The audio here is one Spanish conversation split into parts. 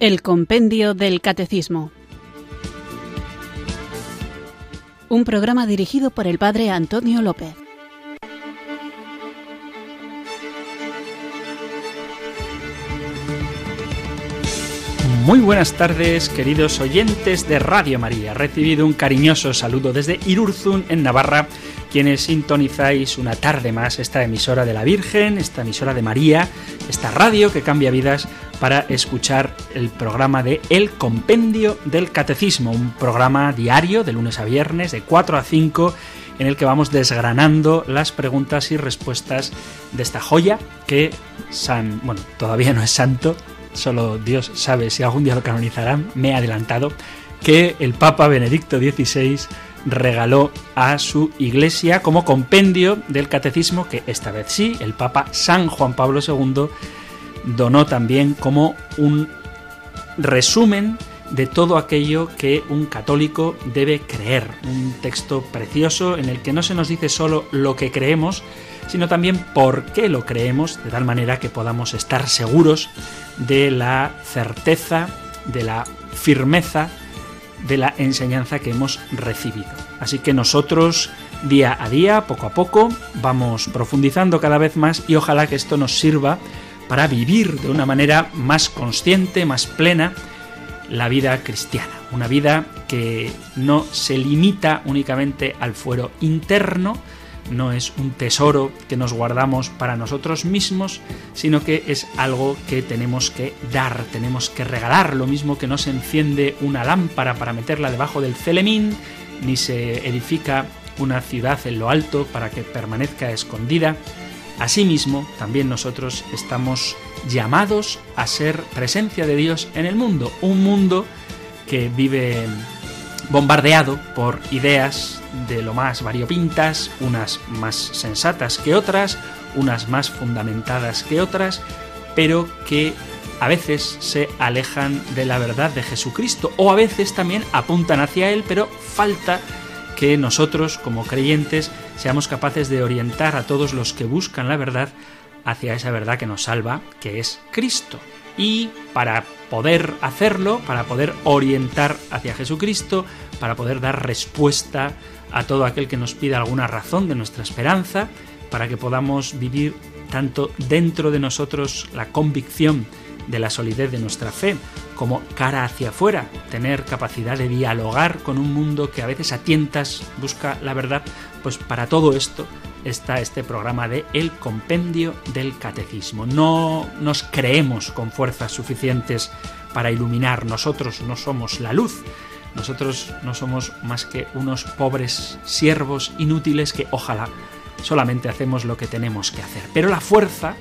El Compendio del Catecismo. Un programa dirigido por el Padre Antonio López. Muy buenas tardes, queridos oyentes de Radio María. Recibido un cariñoso saludo desde Irurzun, en Navarra, quienes sintonizáis una tarde más esta emisora de la Virgen, esta emisora de María, esta radio que cambia vidas para escuchar el programa de El Compendio del Catecismo, un programa diario de lunes a viernes de 4 a 5 en el que vamos desgranando las preguntas y respuestas de esta joya que San, bueno, todavía no es santo, solo Dios sabe si algún día lo canonizarán, me he adelantado, que el Papa Benedicto XVI regaló a su iglesia como compendio del catecismo que esta vez sí, el Papa San Juan Pablo II donó también como un resumen de todo aquello que un católico debe creer. Un texto precioso en el que no se nos dice solo lo que creemos, sino también por qué lo creemos, de tal manera que podamos estar seguros de la certeza, de la firmeza de la enseñanza que hemos recibido. Así que nosotros día a día, poco a poco, vamos profundizando cada vez más y ojalá que esto nos sirva para vivir de una manera más consciente, más plena, la vida cristiana. Una vida que no se limita únicamente al fuero interno, no es un tesoro que nos guardamos para nosotros mismos, sino que es algo que tenemos que dar, tenemos que regalar, lo mismo que no se enciende una lámpara para meterla debajo del celemín, ni se edifica una ciudad en lo alto para que permanezca escondida. Asimismo, también nosotros estamos llamados a ser presencia de Dios en el mundo, un mundo que vive bombardeado por ideas de lo más variopintas, unas más sensatas que otras, unas más fundamentadas que otras, pero que a veces se alejan de la verdad de Jesucristo o a veces también apuntan hacia Él, pero falta que nosotros como creyentes seamos capaces de orientar a todos los que buscan la verdad hacia esa verdad que nos salva, que es Cristo. Y para poder hacerlo, para poder orientar hacia Jesucristo, para poder dar respuesta a todo aquel que nos pida alguna razón de nuestra esperanza, para que podamos vivir tanto dentro de nosotros la convicción de la solidez de nuestra fe, como cara hacia afuera, tener capacidad de dialogar con un mundo que a veces a tientas busca la verdad, pues para todo esto está este programa de El Compendio del Catecismo. No nos creemos con fuerzas suficientes para iluminar, nosotros no somos la luz, nosotros no somos más que unos pobres siervos inútiles que ojalá solamente hacemos lo que tenemos que hacer. Pero la fuerza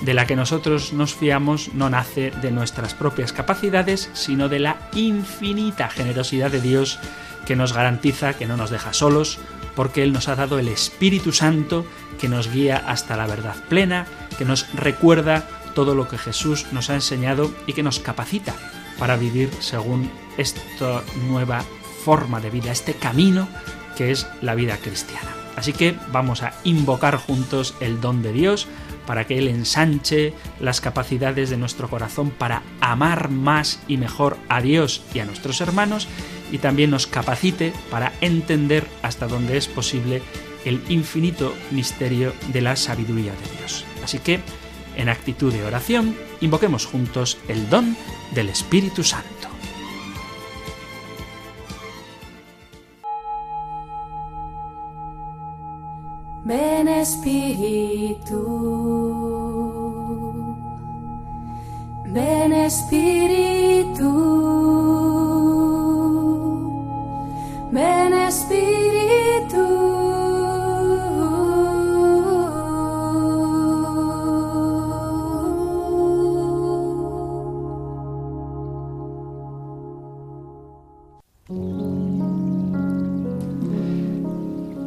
de la que nosotros nos fiamos no nace de nuestras propias capacidades, sino de la infinita generosidad de Dios que nos garantiza que no nos deja solos, porque Él nos ha dado el Espíritu Santo que nos guía hasta la verdad plena, que nos recuerda todo lo que Jesús nos ha enseñado y que nos capacita para vivir según esta nueva forma de vida, este camino que es la vida cristiana. Así que vamos a invocar juntos el don de Dios para que Él ensanche las capacidades de nuestro corazón para amar más y mejor a Dios y a nuestros hermanos y también nos capacite para entender hasta donde es posible el infinito misterio de la sabiduría de Dios. Así que, en actitud de oración, invoquemos juntos el don del Espíritu Santo. Ven Espíritu, ven Espíritu, ven Espíritu.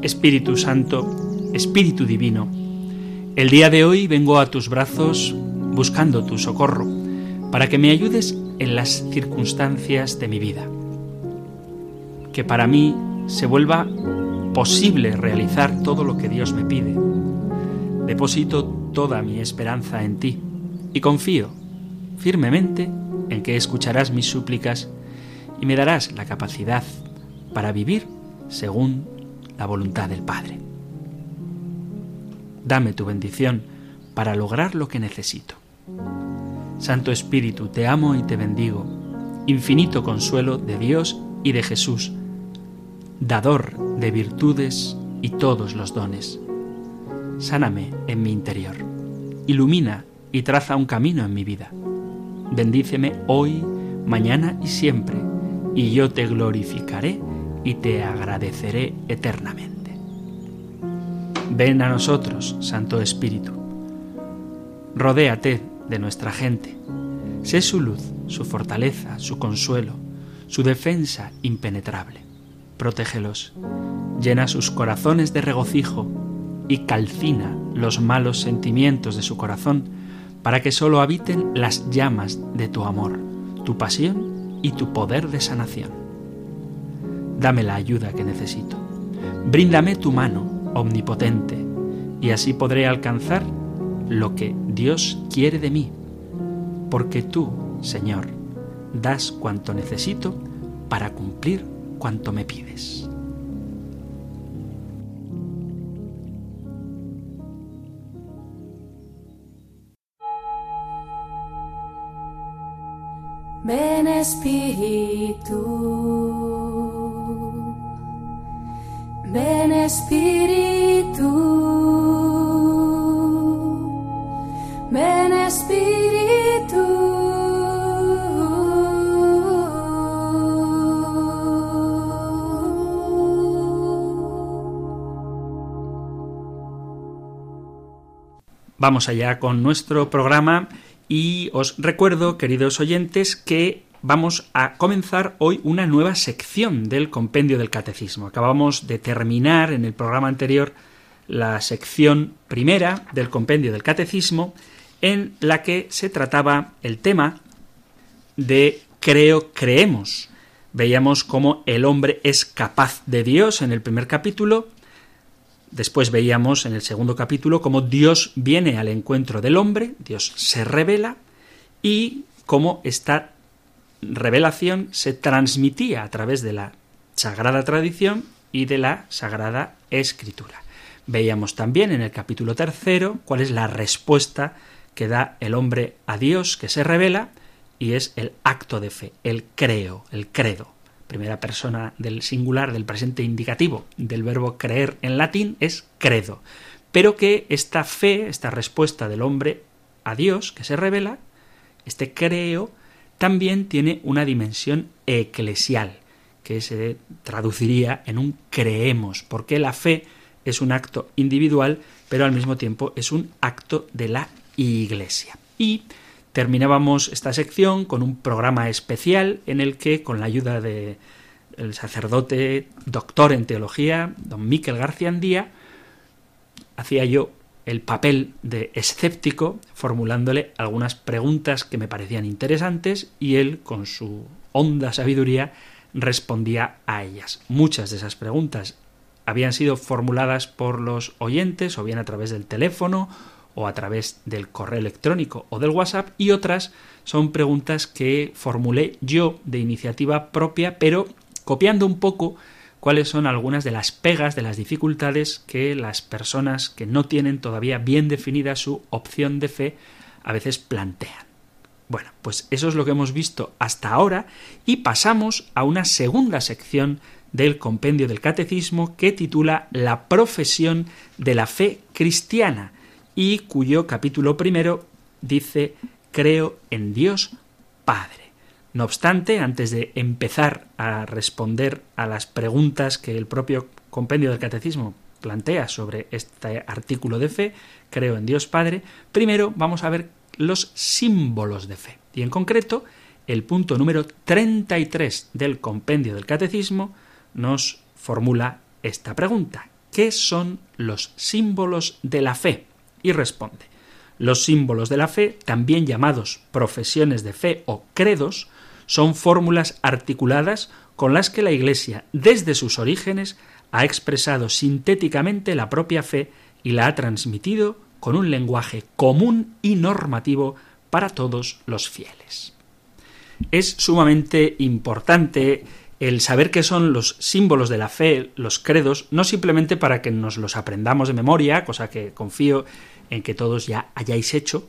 Espíritu Santo, Espíritu Divino, el día de hoy vengo a tus brazos buscando tu socorro, para que me ayudes en las circunstancias de mi vida. Que para mí se vuelva posible realizar todo lo que Dios me pide. Deposito toda mi esperanza en ti y confío firmemente en que escucharás mis súplicas y me darás la capacidad para vivir según la voluntad del Padre. Dame tu bendición para lograr lo que necesito. Santo Espíritu, te amo y te bendigo, infinito consuelo de Dios y de Jesús, dador de virtudes y todos los dones. Sáname en mi interior, ilumina y traza un camino en mi vida. Bendíceme hoy, mañana y siempre, y yo te glorificaré y te agradeceré eternamente. Ven a nosotros, Santo Espíritu. Rodéate de nuestra gente. Sé su luz, su fortaleza, su consuelo, su defensa impenetrable. Protégelos, llena sus corazones de regocijo y calcina los malos sentimientos de su corazón para que sólo habiten las llamas de tu amor, tu pasión y tu poder de sanación. Dame la ayuda que necesito. Bríndame tu mano omnipotente y así podré alcanzar lo que Dios quiere de mí, porque tú, Señor, das cuanto necesito para cumplir cuanto me pides. Ven Espíritu, ven Espíritu, ven Espíritu. Vamos allá con nuestro programa y os recuerdo, queridos oyentes, que vamos a comenzar hoy una nueva sección del compendio del catecismo. Acabamos de terminar en el programa anterior la sección primera del compendio del catecismo en la que se trataba el tema de creo, creemos. Veíamos cómo el hombre es capaz de Dios en el primer capítulo, Después veíamos en el segundo capítulo cómo Dios viene al encuentro del hombre, Dios se revela y cómo esta revelación se transmitía a través de la sagrada tradición y de la sagrada escritura. Veíamos también en el capítulo tercero cuál es la respuesta que da el hombre a Dios que se revela y es el acto de fe, el creo, el credo primera persona del singular del presente indicativo del verbo creer en latín es credo, pero que esta fe, esta respuesta del hombre a Dios que se revela, este creo, también tiene una dimensión eclesial, que se traduciría en un creemos, porque la fe es un acto individual, pero al mismo tiempo es un acto de la Iglesia. Y Terminábamos esta sección con un programa especial en el que, con la ayuda del sacerdote doctor en teología, don Miquel García Andía, hacía yo el papel de escéptico, formulándole algunas preguntas que me parecían interesantes y él, con su honda sabiduría, respondía a ellas. Muchas de esas preguntas habían sido formuladas por los oyentes, o bien a través del teléfono, o a través del correo electrónico o del WhatsApp y otras son preguntas que formulé yo de iniciativa propia, pero copiando un poco cuáles son algunas de las pegas, de las dificultades que las personas que no tienen todavía bien definida su opción de fe a veces plantean. Bueno, pues eso es lo que hemos visto hasta ahora y pasamos a una segunda sección del compendio del catecismo que titula La profesión de la fe cristiana y cuyo capítulo primero dice creo en Dios Padre. No obstante, antes de empezar a responder a las preguntas que el propio compendio del catecismo plantea sobre este artículo de fe, creo en Dios Padre, primero vamos a ver los símbolos de fe. Y en concreto, el punto número 33 del compendio del catecismo nos formula esta pregunta. ¿Qué son los símbolos de la fe? y responde. Los símbolos de la fe, también llamados profesiones de fe o credos, son fórmulas articuladas con las que la Iglesia, desde sus orígenes, ha expresado sintéticamente la propia fe y la ha transmitido con un lenguaje común y normativo para todos los fieles. es sumamente importante el saber qué son los símbolos de la fe, los credos, no simplemente para que nos los aprendamos de memoria, cosa que confío en que todos ya hayáis hecho,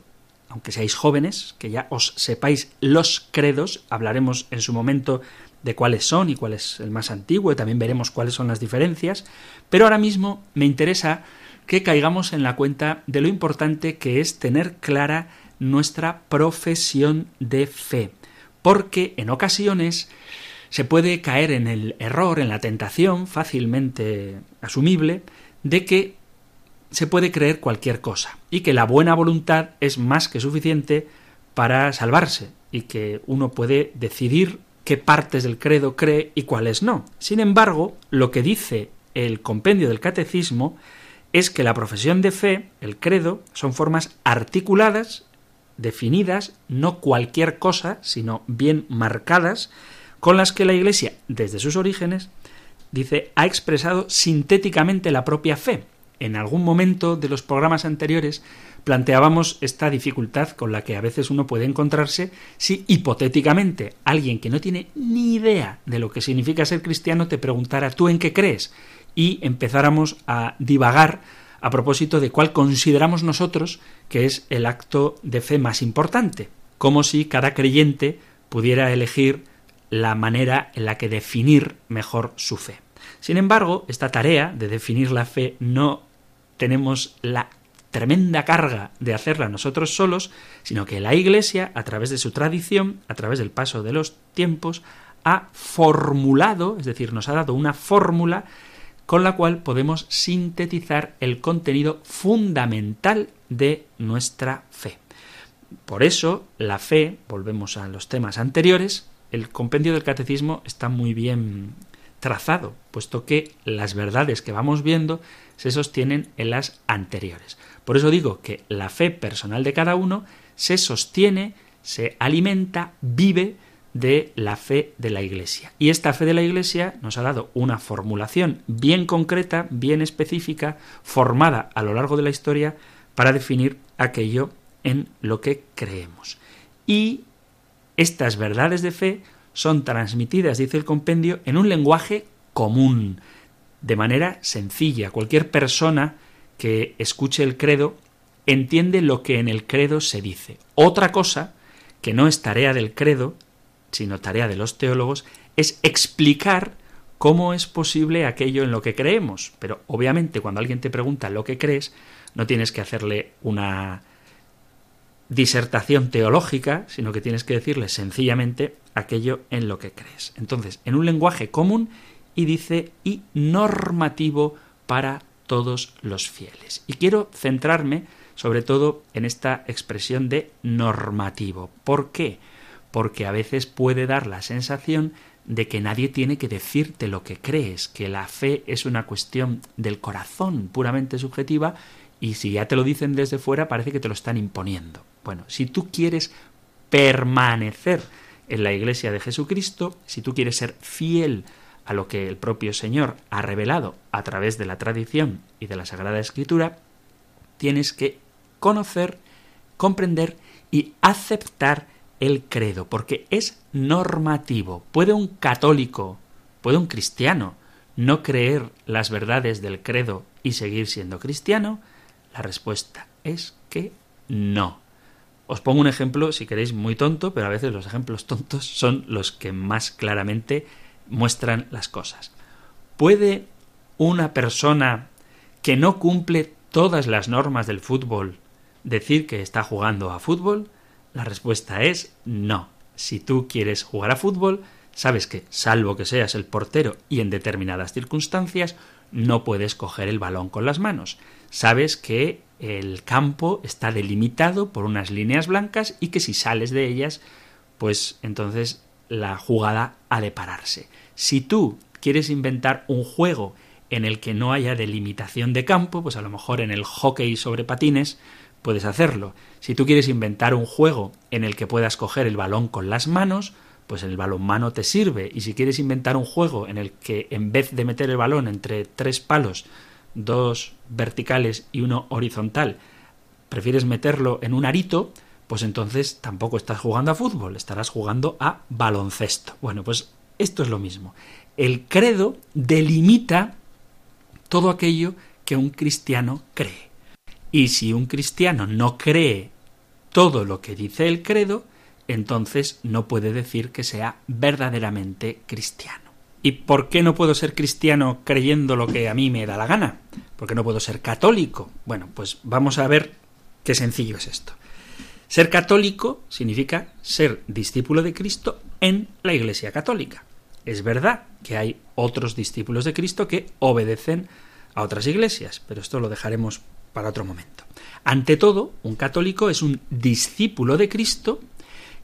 aunque seáis jóvenes, que ya os sepáis los credos, hablaremos en su momento de cuáles son y cuál es el más antiguo, y también veremos cuáles son las diferencias, pero ahora mismo me interesa que caigamos en la cuenta de lo importante que es tener clara nuestra profesión de fe, porque en ocasiones se puede caer en el error, en la tentación fácilmente asumible, de que se puede creer cualquier cosa y que la buena voluntad es más que suficiente para salvarse y que uno puede decidir qué partes del credo cree y cuáles no. Sin embargo, lo que dice el compendio del catecismo es que la profesión de fe, el credo, son formas articuladas, definidas, no cualquier cosa, sino bien marcadas, con las que la Iglesia, desde sus orígenes, dice, ha expresado sintéticamente la propia fe. En algún momento de los programas anteriores planteábamos esta dificultad con la que a veces uno puede encontrarse si hipotéticamente alguien que no tiene ni idea de lo que significa ser cristiano te preguntara tú en qué crees y empezáramos a divagar a propósito de cuál consideramos nosotros que es el acto de fe más importante, como si cada creyente pudiera elegir la manera en la que definir mejor su fe. Sin embargo, esta tarea de definir la fe no tenemos la tremenda carga de hacerla nosotros solos, sino que la Iglesia, a través de su tradición, a través del paso de los tiempos, ha formulado, es decir, nos ha dado una fórmula con la cual podemos sintetizar el contenido fundamental de nuestra fe. Por eso, la fe, volvemos a los temas anteriores, el compendio del catecismo está muy bien trazado, puesto que las verdades que vamos viendo se sostienen en las anteriores. Por eso digo que la fe personal de cada uno se sostiene, se alimenta, vive de la fe de la Iglesia. Y esta fe de la Iglesia nos ha dado una formulación bien concreta, bien específica, formada a lo largo de la historia para definir aquello en lo que creemos. Y estas verdades de fe son transmitidas, dice el compendio, en un lenguaje común, de manera sencilla. Cualquier persona que escuche el credo entiende lo que en el credo se dice. Otra cosa, que no es tarea del credo, sino tarea de los teólogos, es explicar cómo es posible aquello en lo que creemos. Pero obviamente cuando alguien te pregunta lo que crees, no tienes que hacerle una disertación teológica, sino que tienes que decirle sencillamente aquello en lo que crees. Entonces, en un lenguaje común y dice y normativo para todos los fieles. Y quiero centrarme sobre todo en esta expresión de normativo. ¿Por qué? porque a veces puede dar la sensación de que nadie tiene que decirte lo que crees, que la fe es una cuestión del corazón puramente subjetiva y si ya te lo dicen desde fuera parece que te lo están imponiendo. Bueno, si tú quieres permanecer en la iglesia de Jesucristo, si tú quieres ser fiel a lo que el propio Señor ha revelado a través de la tradición y de la Sagrada Escritura, tienes que conocer, comprender y aceptar el credo, porque es normativo. ¿Puede un católico, puede un cristiano, no creer las verdades del credo y seguir siendo cristiano? La respuesta es que no. Os pongo un ejemplo, si queréis, muy tonto, pero a veces los ejemplos tontos son los que más claramente muestran las cosas. ¿Puede una persona que no cumple todas las normas del fútbol decir que está jugando a fútbol? La respuesta es no. Si tú quieres jugar a fútbol, sabes que, salvo que seas el portero y en determinadas circunstancias, no puedes coger el balón con las manos. Sabes que el campo está delimitado por unas líneas blancas y que si sales de ellas, pues entonces la jugada ha de pararse. Si tú quieres inventar un juego en el que no haya delimitación de campo, pues a lo mejor en el hockey sobre patines, puedes hacerlo. Si tú quieres inventar un juego en el que puedas coger el balón con las manos, pues el balonmano te sirve. Y si quieres inventar un juego en el que en vez de meter el balón entre tres palos, dos verticales y uno horizontal, prefieres meterlo en un arito, pues entonces tampoco estás jugando a fútbol, estarás jugando a baloncesto. Bueno, pues esto es lo mismo. El credo delimita todo aquello que un cristiano cree. Y si un cristiano no cree todo lo que dice el credo, entonces no puede decir que sea verdaderamente cristiano. ¿Y por qué no puedo ser cristiano creyendo lo que a mí me da la gana? ¿Por qué no puedo ser católico? Bueno, pues vamos a ver qué sencillo es esto. Ser católico significa ser discípulo de Cristo en la Iglesia Católica. Es verdad que hay otros discípulos de Cristo que obedecen a otras iglesias, pero esto lo dejaremos para otro momento. Ante todo, un católico es un discípulo de Cristo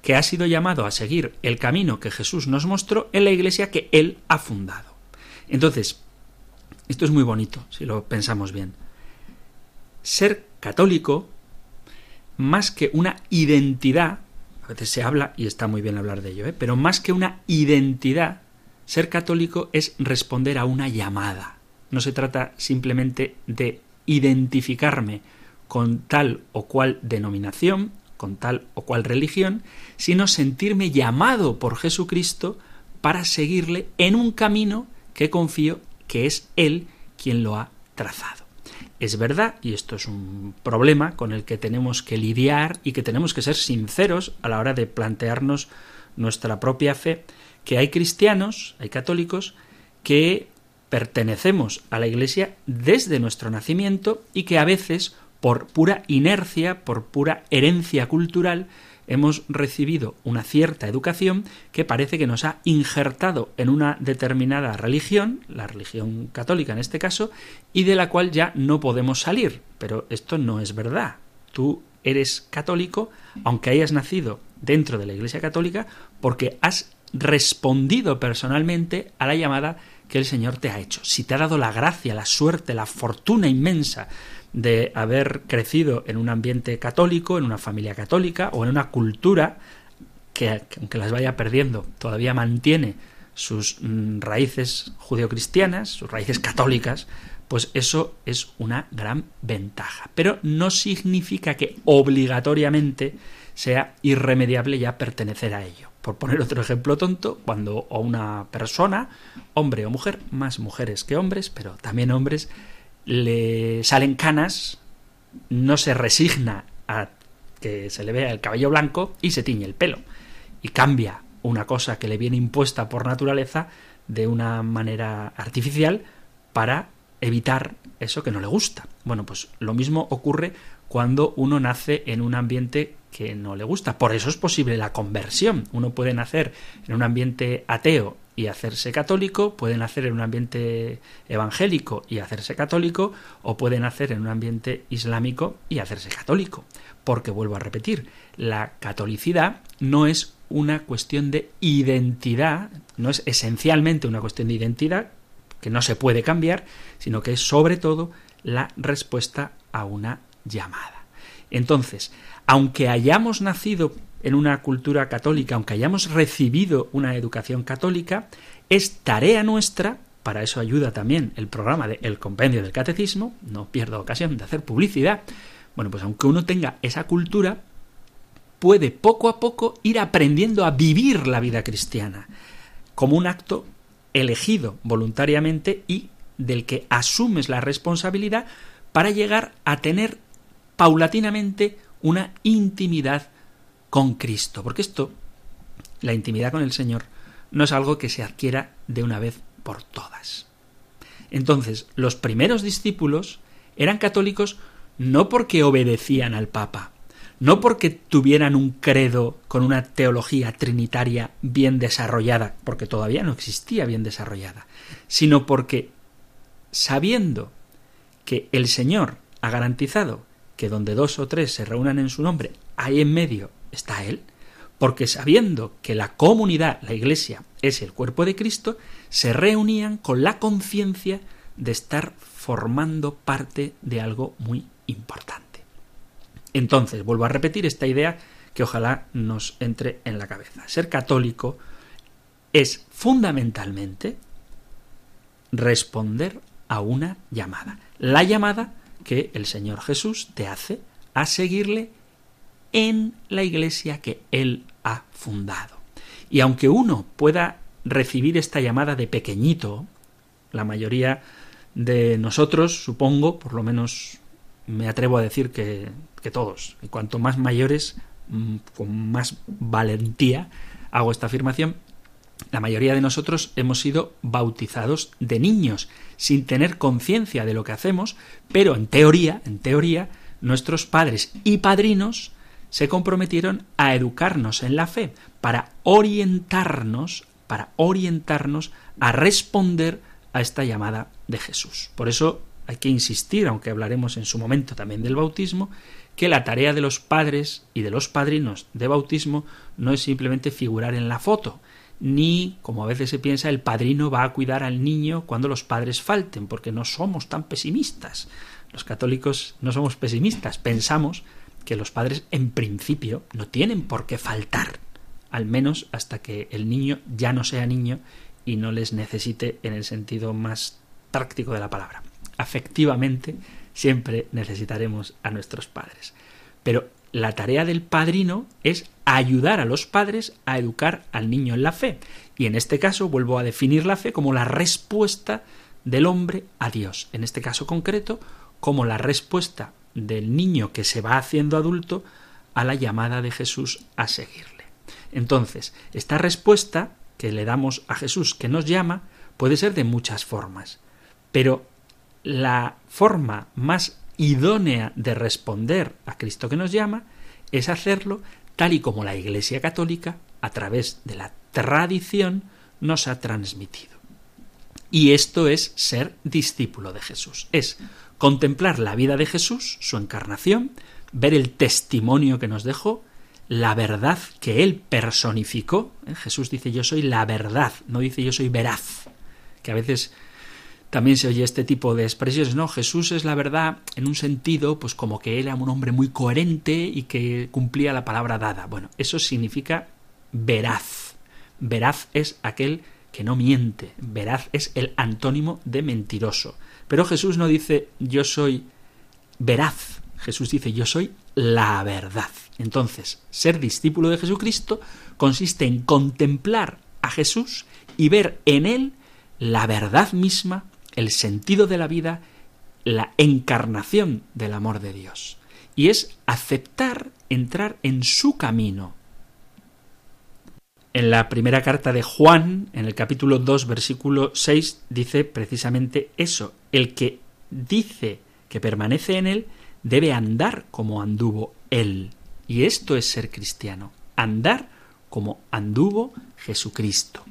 que ha sido llamado a seguir el camino que Jesús nos mostró en la iglesia que Él ha fundado. Entonces, esto es muy bonito, si lo pensamos bien. Ser católico, más que una identidad, a veces se habla, y está muy bien hablar de ello, ¿eh? pero más que una identidad, ser católico es responder a una llamada. No se trata simplemente de identificarme con tal o cual denominación, con tal o cual religión, sino sentirme llamado por Jesucristo para seguirle en un camino que confío que es Él quien lo ha trazado. Es verdad, y esto es un problema con el que tenemos que lidiar y que tenemos que ser sinceros a la hora de plantearnos nuestra propia fe, que hay cristianos, hay católicos, que pertenecemos a la Iglesia desde nuestro nacimiento y que a veces por pura inercia, por pura herencia cultural, hemos recibido una cierta educación que parece que nos ha injertado en una determinada religión, la religión católica en este caso, y de la cual ya no podemos salir. Pero esto no es verdad. Tú eres católico, aunque hayas nacido dentro de la Iglesia católica, porque has respondido personalmente a la llamada que el Señor te ha hecho. Si te ha dado la gracia, la suerte, la fortuna inmensa de haber crecido en un ambiente católico, en una familia católica o en una cultura que, aunque las vaya perdiendo, todavía mantiene sus mm, raíces judeocristianas, sus raíces católicas, pues eso es una gran ventaja. Pero no significa que obligatoriamente sea irremediable ya pertenecer a ello. Por poner otro ejemplo tonto, cuando una persona, hombre o mujer, más mujeres que hombres, pero también hombres, le salen canas, no se resigna a que se le vea el cabello blanco y se tiñe el pelo. Y cambia una cosa que le viene impuesta por naturaleza de una manera artificial para evitar eso que no le gusta. Bueno, pues lo mismo ocurre cuando uno nace en un ambiente que no le gusta. Por eso es posible la conversión. Uno puede nacer en un ambiente ateo y hacerse católico, pueden nacer en un ambiente evangélico y hacerse católico, o pueden nacer en un ambiente islámico y hacerse católico. Porque vuelvo a repetir, la catolicidad no es una cuestión de identidad, no es esencialmente una cuestión de identidad que no se puede cambiar, sino que es sobre todo la respuesta a una llamada. Entonces, aunque hayamos nacido en una cultura católica, aunque hayamos recibido una educación católica, es tarea nuestra, para eso ayuda también el programa de El Compendio del Catecismo, no pierdo ocasión de hacer publicidad, bueno, pues aunque uno tenga esa cultura, puede poco a poco ir aprendiendo a vivir la vida cristiana como un acto elegido voluntariamente y del que asumes la responsabilidad para llegar a tener paulatinamente una intimidad con Cristo. Porque esto, la intimidad con el Señor, no es algo que se adquiera de una vez por todas. Entonces, los primeros discípulos eran católicos no porque obedecían al Papa, no porque tuvieran un credo con una teología trinitaria bien desarrollada, porque todavía no existía bien desarrollada, sino porque sabiendo que el Señor ha garantizado que donde dos o tres se reúnan en su nombre, hay en medio está Él, porque sabiendo que la comunidad, la Iglesia, es el cuerpo de Cristo, se reunían con la conciencia de estar formando parte de algo muy importante. Entonces, vuelvo a repetir esta idea que ojalá nos entre en la cabeza. Ser católico es fundamentalmente responder a una llamada. La llamada que el Señor Jesús te hace a seguirle en la iglesia que Él ha fundado. Y aunque uno pueda recibir esta llamada de pequeñito, la mayoría de nosotros, supongo, por lo menos me atrevo a decir que, que todos, y cuanto más mayores, mm, con más valentía hago esta afirmación, la mayoría de nosotros hemos sido bautizados de niños, sin tener conciencia de lo que hacemos, pero en teoría, en teoría, nuestros padres y padrinos se comprometieron a educarnos en la fe para orientarnos, para orientarnos a responder a esta llamada de Jesús. Por eso hay que insistir, aunque hablaremos en su momento también del bautismo, que la tarea de los padres y de los padrinos de bautismo no es simplemente figurar en la foto, ni, como a veces se piensa, el padrino va a cuidar al niño cuando los padres falten, porque no somos tan pesimistas. Los católicos no somos pesimistas, pensamos que los padres en principio no tienen por qué faltar, al menos hasta que el niño ya no sea niño y no les necesite en el sentido más práctico de la palabra. Afectivamente, siempre necesitaremos a nuestros padres. Pero la tarea del padrino es ayudar a los padres a educar al niño en la fe. Y en este caso vuelvo a definir la fe como la respuesta del hombre a Dios. En este caso concreto, como la respuesta del niño que se va haciendo adulto a la llamada de Jesús a seguirle. Entonces, esta respuesta que le damos a Jesús que nos llama puede ser de muchas formas, pero la forma más idónea de responder a Cristo que nos llama es hacerlo tal y como la Iglesia Católica, a través de la tradición, nos ha transmitido. Y esto es ser discípulo de Jesús, es contemplar la vida de Jesús, su encarnación, ver el testimonio que nos dejó, la verdad que él personificó. ¿eh? Jesús dice yo soy la verdad, no dice yo soy veraz, que a veces también se oye este tipo de expresiones, no, Jesús es la verdad en un sentido, pues como que él era un hombre muy coherente y que cumplía la palabra dada. Bueno, eso significa veraz. Veraz es aquel que no miente, veraz es el antónimo de mentiroso. Pero Jesús no dice yo soy veraz, Jesús dice yo soy la verdad. Entonces, ser discípulo de Jesucristo consiste en contemplar a Jesús y ver en él la verdad misma, el sentido de la vida, la encarnación del amor de Dios. Y es aceptar entrar en su camino. En la primera carta de Juan, en el capítulo 2, versículo 6, dice precisamente eso. El que dice que permanece en él debe andar como anduvo él. Y esto es ser cristiano, andar como anduvo Jesucristo.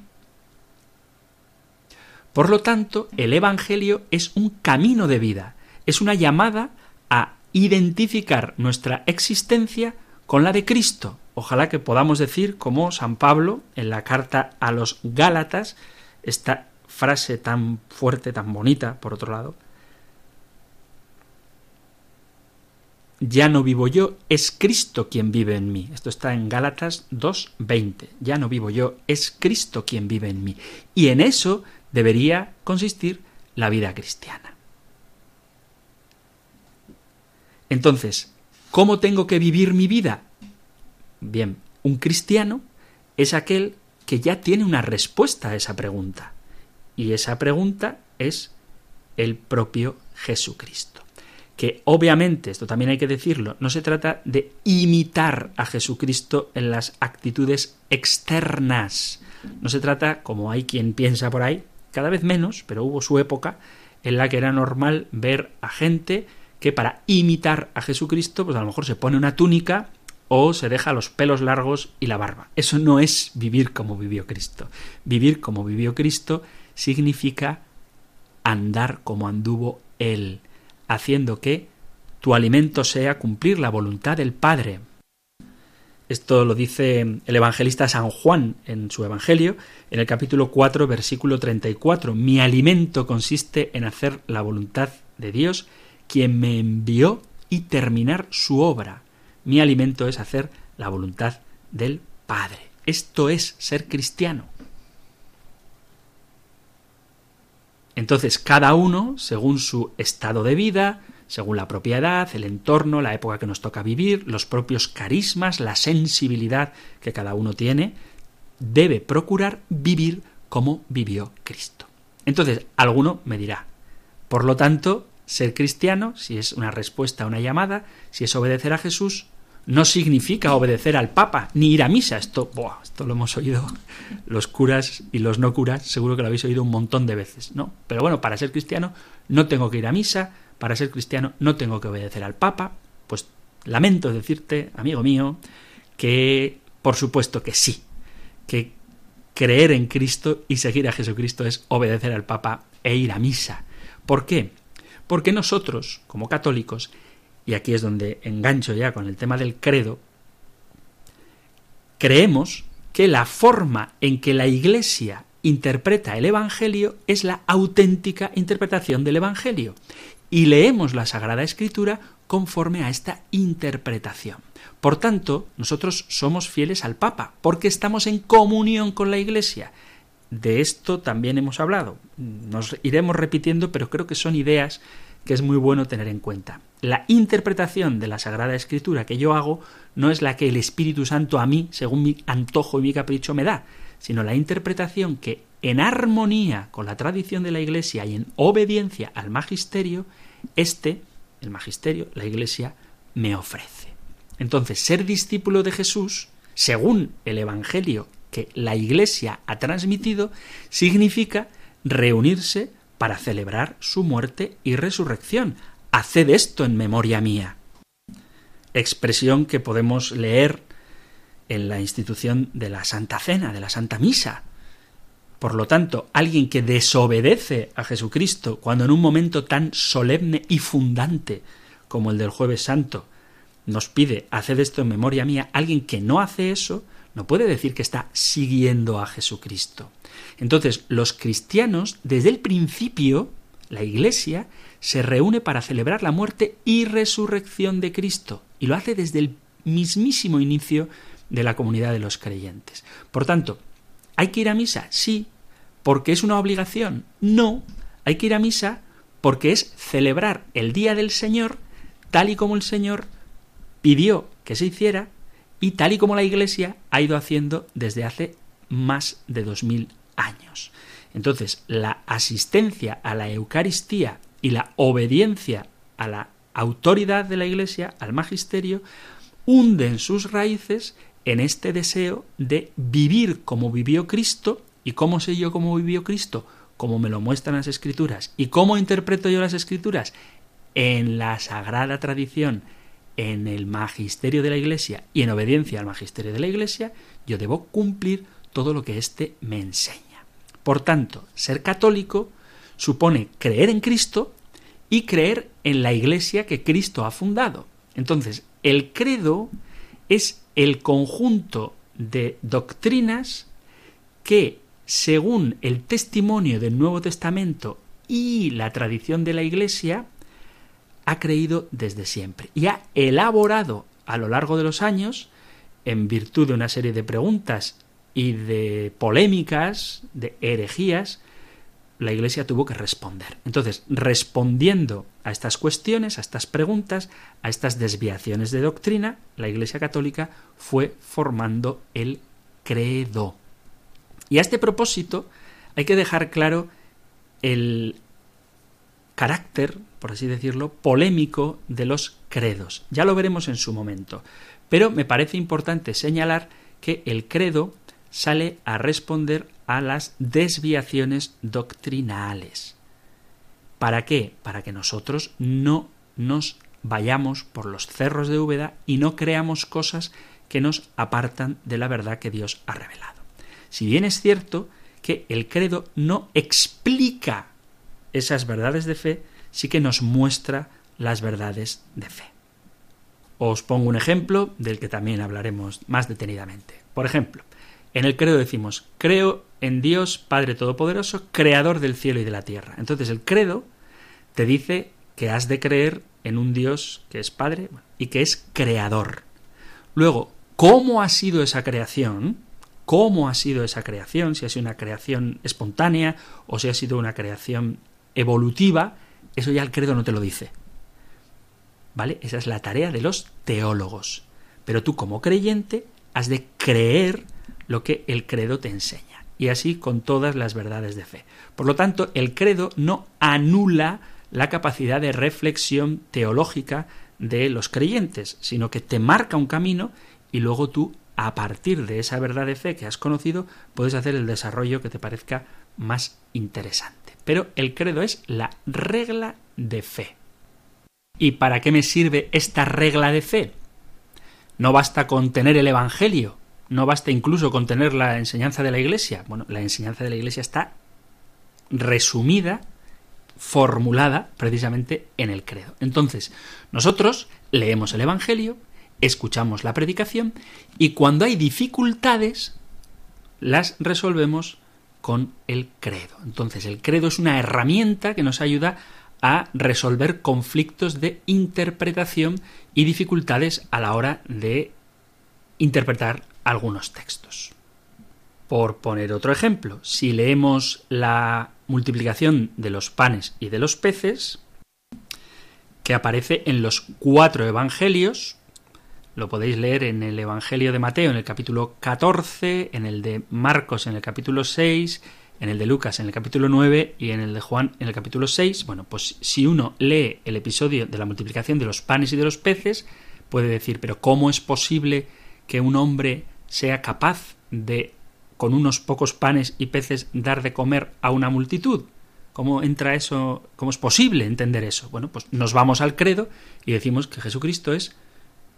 Por lo tanto, el Evangelio es un camino de vida, es una llamada a identificar nuestra existencia con la de Cristo. Ojalá que podamos decir, como San Pablo en la carta a los Gálatas, esta frase tan fuerte, tan bonita, por otro lado, Ya no vivo yo, es Cristo quien vive en mí. Esto está en Gálatas 2.20. Ya no vivo yo, es Cristo quien vive en mí. Y en eso debería consistir la vida cristiana. Entonces, ¿cómo tengo que vivir mi vida? Bien, un cristiano es aquel que ya tiene una respuesta a esa pregunta. Y esa pregunta es el propio Jesucristo que obviamente, esto también hay que decirlo, no se trata de imitar a Jesucristo en las actitudes externas. No se trata, como hay quien piensa por ahí, cada vez menos, pero hubo su época en la que era normal ver a gente que para imitar a Jesucristo, pues a lo mejor se pone una túnica o se deja los pelos largos y la barba. Eso no es vivir como vivió Cristo. Vivir como vivió Cristo significa andar como anduvo Él haciendo que tu alimento sea cumplir la voluntad del Padre. Esto lo dice el evangelista San Juan en su Evangelio, en el capítulo 4, versículo 34. Mi alimento consiste en hacer la voluntad de Dios, quien me envió, y terminar su obra. Mi alimento es hacer la voluntad del Padre. Esto es ser cristiano. Entonces, cada uno, según su estado de vida, según la propia edad, el entorno, la época que nos toca vivir, los propios carismas, la sensibilidad que cada uno tiene, debe procurar vivir como vivió Cristo. Entonces, alguno me dirá, por lo tanto, ser cristiano, si es una respuesta a una llamada, si es obedecer a Jesús, no significa obedecer al Papa, ni ir a misa. Esto, esto lo hemos oído los curas y los no curas, seguro que lo habéis oído un montón de veces, ¿no? Pero bueno, para ser cristiano no tengo que ir a misa, para ser cristiano no tengo que obedecer al Papa. Pues lamento decirte, amigo mío, que por supuesto que sí, que creer en Cristo y seguir a Jesucristo es obedecer al Papa e ir a misa. ¿Por qué? Porque nosotros, como católicos, y aquí es donde engancho ya con el tema del credo, creemos que la forma en que la Iglesia interpreta el Evangelio es la auténtica interpretación del Evangelio. Y leemos la Sagrada Escritura conforme a esta interpretación. Por tanto, nosotros somos fieles al Papa, porque estamos en comunión con la Iglesia. De esto también hemos hablado. Nos iremos repitiendo, pero creo que son ideas que es muy bueno tener en cuenta. La interpretación de la Sagrada Escritura que yo hago no es la que el Espíritu Santo a mí, según mi antojo y mi capricho, me da, sino la interpretación que, en armonía con la tradición de la Iglesia y en obediencia al magisterio, este, el magisterio, la Iglesia, me ofrece. Entonces, ser discípulo de Jesús, según el Evangelio que la Iglesia ha transmitido, significa reunirse para celebrar su muerte y resurrección. Haced esto en memoria mía. Expresión que podemos leer en la institución de la Santa Cena, de la Santa Misa. Por lo tanto, alguien que desobedece a Jesucristo cuando en un momento tan solemne y fundante como el del jueves santo nos pide haced esto en memoria mía, alguien que no hace eso, no puede decir que está siguiendo a Jesucristo. Entonces, los cristianos, desde el principio, la Iglesia se reúne para celebrar la muerte y resurrección de Cristo, y lo hace desde el mismísimo inicio de la comunidad de los creyentes. Por tanto, ¿hay que ir a misa? Sí. ¿Porque es una obligación? No. Hay que ir a misa porque es celebrar el Día del Señor tal y como el Señor pidió que se hiciera y tal y como la Iglesia ha ido haciendo desde hace más de dos mil años. Entonces, la asistencia a la Eucaristía y la obediencia a la autoridad de la Iglesia, al magisterio, hunden sus raíces en este deseo de vivir como vivió Cristo. ¿Y cómo sé yo cómo vivió Cristo? Como me lo muestran las Escrituras. ¿Y cómo interpreto yo las Escrituras? En la sagrada tradición, en el magisterio de la Iglesia y en obediencia al magisterio de la Iglesia, yo debo cumplir todo lo que éste me enseña. Por tanto, ser católico supone creer en Cristo y creer en la Iglesia que Cristo ha fundado. Entonces, el credo es el conjunto de doctrinas que, según el testimonio del Nuevo Testamento y la tradición de la Iglesia, ha creído desde siempre y ha elaborado a lo largo de los años, en virtud de una serie de preguntas y de polémicas, de herejías, la Iglesia tuvo que responder. Entonces, respondiendo a estas cuestiones, a estas preguntas, a estas desviaciones de doctrina, la Iglesia Católica fue formando el credo. Y a este propósito hay que dejar claro el carácter, por así decirlo, polémico de los credos. Ya lo veremos en su momento. Pero me parece importante señalar que el credo sale a responder a las desviaciones doctrinales. ¿Para qué? Para que nosotros no nos vayamos por los cerros de Úbeda y no creamos cosas que nos apartan de la verdad que Dios ha revelado. Si bien es cierto que el credo no explica esas verdades de fe, sí que nos muestra las verdades de fe. Os pongo un ejemplo del que también hablaremos más detenidamente. Por ejemplo, en el credo decimos, creo en Dios Padre Todopoderoso, creador del cielo y de la tierra. Entonces el credo te dice que has de creer en un Dios que es Padre y que es creador. Luego, ¿cómo ha sido esa creación? ¿Cómo ha sido esa creación? Si ha sido una creación espontánea o si ha sido una creación evolutiva, eso ya el credo no te lo dice. ¿vale? Esa es la tarea de los teólogos. Pero tú como creyente has de creer lo que el credo te enseña. Y así con todas las verdades de fe. Por lo tanto, el credo no anula la capacidad de reflexión teológica de los creyentes, sino que te marca un camino y luego tú, a partir de esa verdad de fe que has conocido, puedes hacer el desarrollo que te parezca más interesante. Pero el credo es la regla de fe. ¿Y para qué me sirve esta regla de fe? No basta con tener el Evangelio, no basta incluso con tener la enseñanza de la Iglesia. Bueno, la enseñanza de la Iglesia está resumida, formulada precisamente en el credo. Entonces, nosotros leemos el Evangelio, escuchamos la predicación y cuando hay dificultades, las resolvemos con el credo. Entonces, el credo es una herramienta que nos ayuda a resolver conflictos de interpretación y dificultades a la hora de interpretar algunos textos. Por poner otro ejemplo, si leemos la multiplicación de los panes y de los peces, que aparece en los cuatro evangelios, lo podéis leer en el Evangelio de Mateo en el capítulo 14, en el de Marcos en el capítulo 6, en el de Lucas en el capítulo 9 y en el de Juan en el capítulo 6. Bueno, pues si uno lee el episodio de la multiplicación de los panes y de los peces, puede decir, pero ¿cómo es posible que un hombre sea capaz de, con unos pocos panes y peces, dar de comer a una multitud? ¿Cómo entra eso? ¿Cómo es posible entender eso? Bueno, pues nos vamos al credo y decimos que Jesucristo es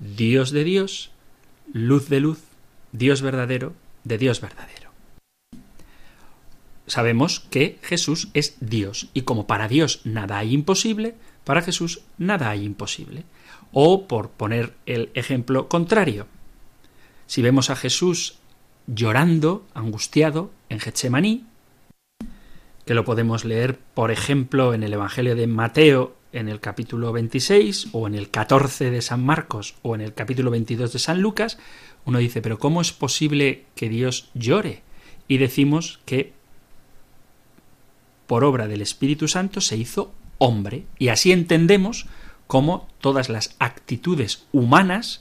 Dios de Dios, luz de luz, Dios verdadero de Dios verdadero sabemos que Jesús es Dios y como para Dios nada hay imposible, para Jesús nada hay imposible. O por poner el ejemplo contrario, si vemos a Jesús llorando, angustiado en Getsemaní, que lo podemos leer, por ejemplo, en el Evangelio de Mateo en el capítulo 26 o en el 14 de San Marcos o en el capítulo 22 de San Lucas, uno dice, pero ¿cómo es posible que Dios llore? Y decimos que por obra del Espíritu Santo, se hizo hombre. Y así entendemos cómo todas las actitudes humanas,